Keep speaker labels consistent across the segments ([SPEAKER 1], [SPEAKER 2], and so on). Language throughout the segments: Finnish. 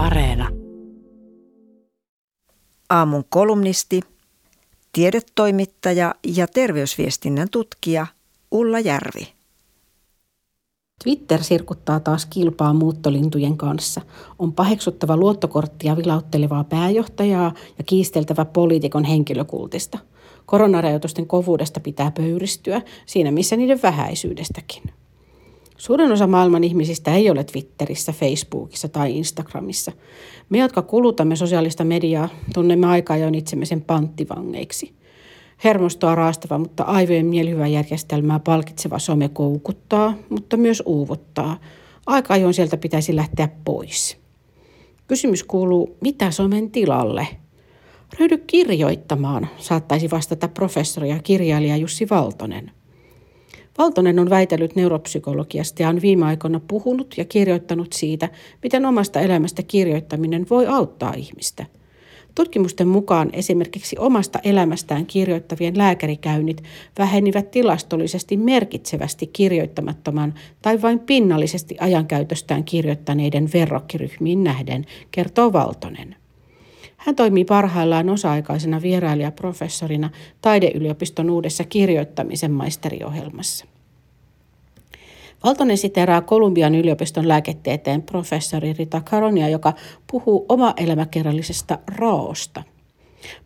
[SPEAKER 1] Areena.
[SPEAKER 2] Aamun kolumnisti, tiedetoimittaja ja terveysviestinnän tutkija Ulla Järvi.
[SPEAKER 3] Twitter sirkuttaa taas kilpaa muuttolintujen kanssa. On paheksuttava luottokorttia vilauttelevaa pääjohtajaa ja kiisteltävä poliitikon henkilökultista. Koronarajoitusten kovuudesta pitää pöyristyä, siinä missä niiden vähäisyydestäkin. Suurin osa maailman ihmisistä ei ole Twitterissä, Facebookissa tai Instagramissa. Me, jotka kulutamme sosiaalista mediaa, tunnemme aikaa jo itsemme sen panttivangeiksi. Hermostoa raastava, mutta aivojen mielihyvä järjestelmää palkitseva some koukuttaa, mutta myös uuvuttaa. Aika ajoin sieltä pitäisi lähteä pois. Kysymys kuuluu, mitä somen tilalle? Ryhdy kirjoittamaan, saattaisi vastata professori ja kirjailija Jussi Valtonen – Valtonen on väitellyt neuropsykologiasta ja on viime aikoina puhunut ja kirjoittanut siitä, miten omasta elämästä kirjoittaminen voi auttaa ihmistä. Tutkimusten mukaan esimerkiksi omasta elämästään kirjoittavien lääkärikäynnit vähenivät tilastollisesti merkitsevästi kirjoittamattoman tai vain pinnallisesti ajankäytöstään kirjoittaneiden verrokkiryhmiin nähden, kertoo Valtonen. Hän toimii parhaillaan osa-aikaisena vierailijaprofessorina Taideyliopiston uudessa kirjoittamisen maisteriohjelmassa. Valtonen siteraa Kolumbian yliopiston lääketieteen professori Rita Caronia, joka puhuu oma elämäkerrallisesta raosta.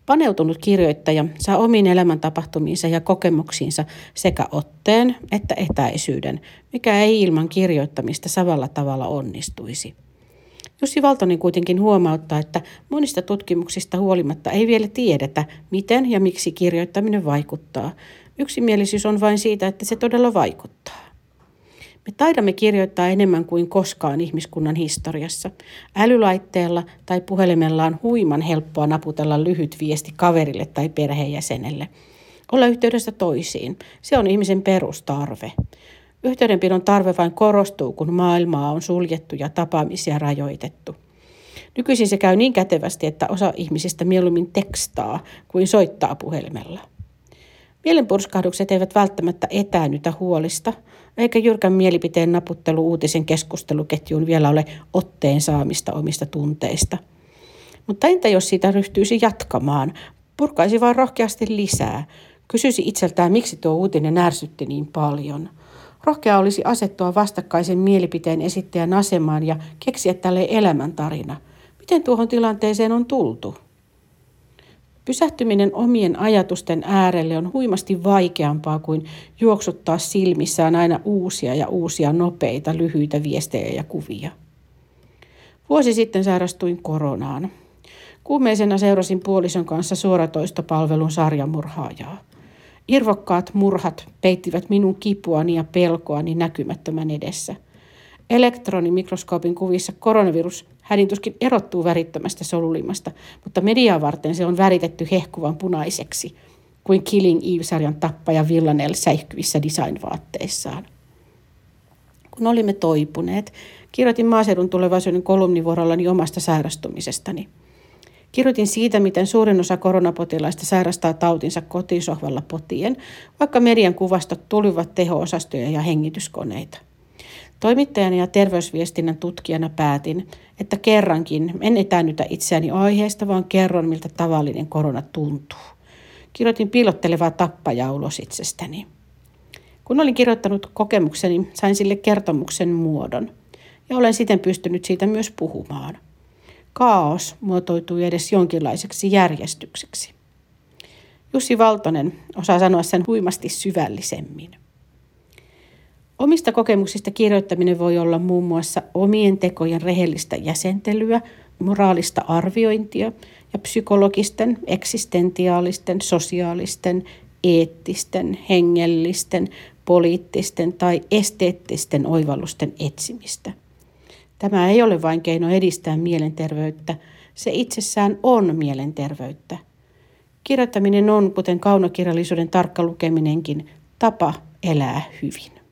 [SPEAKER 3] Paneutunut kirjoittaja saa omiin elämäntapahtumiinsa ja kokemuksiinsa sekä otteen että etäisyyden, mikä ei ilman kirjoittamista samalla tavalla onnistuisi. Jussi Valtonen kuitenkin huomauttaa, että monista tutkimuksista huolimatta ei vielä tiedetä, miten ja miksi kirjoittaminen vaikuttaa. Yksimielisyys on vain siitä, että se todella vaikuttaa. Me taidamme kirjoittaa enemmän kuin koskaan ihmiskunnan historiassa. Älylaitteella tai puhelimella on huiman helppoa naputella lyhyt viesti kaverille tai perheenjäsenelle. Olla yhteydessä toisiin. Se on ihmisen perustarve. Yhteydenpidon tarve vain korostuu, kun maailmaa on suljettu ja tapaamisia rajoitettu. Nykyisin se käy niin kätevästi, että osa ihmisistä mieluummin tekstaa kuin soittaa puhelimella. Mielenpurskahdukset eivät välttämättä etäännytä huolista, eikä jyrkän mielipiteen naputtelu uutisen keskusteluketjuun vielä ole otteen saamista omista tunteista. Mutta entä jos siitä ryhtyisi jatkamaan, purkaisi vain rohkeasti lisää, kysyisi itseltään, miksi tuo uutinen ärsytti niin paljon – Rohkea olisi asettua vastakkaisen mielipiteen esittäjän asemaan ja keksiä tälle elämäntarina. Miten tuohon tilanteeseen on tultu? Pysähtyminen omien ajatusten äärelle on huimasti vaikeampaa kuin juoksuttaa silmissään aina uusia ja uusia nopeita, lyhyitä viestejä ja kuvia. Vuosi sitten sairastuin koronaan. Kuumeisena seurasin puolison kanssa suoratoistopalvelun sarjamurhaajaa. Irvokkaat murhat peittivät minun kipuani ja pelkoani näkymättömän edessä. Elektronimikroskoopin kuvissa koronavirus hädintuskin erottuu värittömästä solulimasta, mutta mediaa varten se on väritetty hehkuvan punaiseksi, kuin Killing Eve-sarjan tappaja Villanelle säihkyvissä designvaatteissaan. Kun olimme toipuneet, kirjoitin maaseudun tulevaisuuden kolumnivuorollani omasta sairastumisestani – Kirjoitin siitä, miten suurin osa koronapotilaista sairastaa tautinsa kotisohvalla potien, vaikka median kuvastot tulivat teho-osastoja ja hengityskoneita. Toimittajana ja terveysviestinnän tutkijana päätin, että kerrankin en etäännytä itseäni aiheesta, vaan kerron, miltä tavallinen korona tuntuu. Kirjoitin piilottelevaa tappajaa ulos itsestäni. Kun olin kirjoittanut kokemukseni, sain sille kertomuksen muodon, ja olen siten pystynyt siitä myös puhumaan – kaos muotoutui edes jonkinlaiseksi järjestykseksi. Jussi Valtonen osaa sanoa sen huimasti syvällisemmin. Omista kokemuksista kirjoittaminen voi olla muun muassa omien tekojen rehellistä jäsentelyä, moraalista arviointia ja psykologisten, eksistentiaalisten, sosiaalisten, eettisten, hengellisten, poliittisten tai esteettisten oivallusten etsimistä – Tämä ei ole vain keino edistää mielenterveyttä, se itsessään on mielenterveyttä. Kirjoittaminen on, kuten kaunokirjallisuuden tarkka lukeminenkin, tapa elää hyvin.